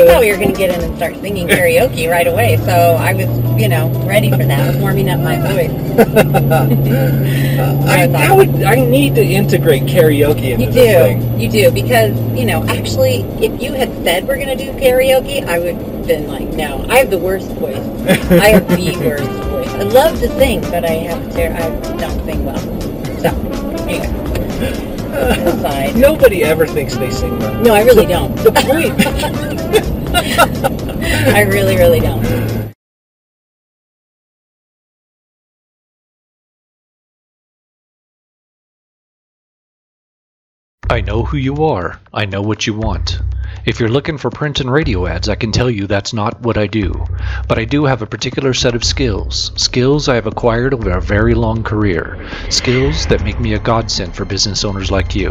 I thought we were going to get in and start singing karaoke right away, so I was, you know, ready for that, warming up my voice. I, I would. I need to integrate karaoke into You this thing. do, you do, because you know, actually, if you had said we're going to do karaoke, I would have been like, no, I have the worst voice. I have the worst voice. I love to sing, but I have ter- I don't sing well. So, anyway, aside. Nobody ever thinks they sing well. No, I really don't. The point. I really, really don't. I know who you are. I know what you want. If you're looking for print and radio ads, I can tell you that's not what I do. But I do have a particular set of skills. Skills I have acquired over a very long career. Skills that make me a godsend for business owners like you.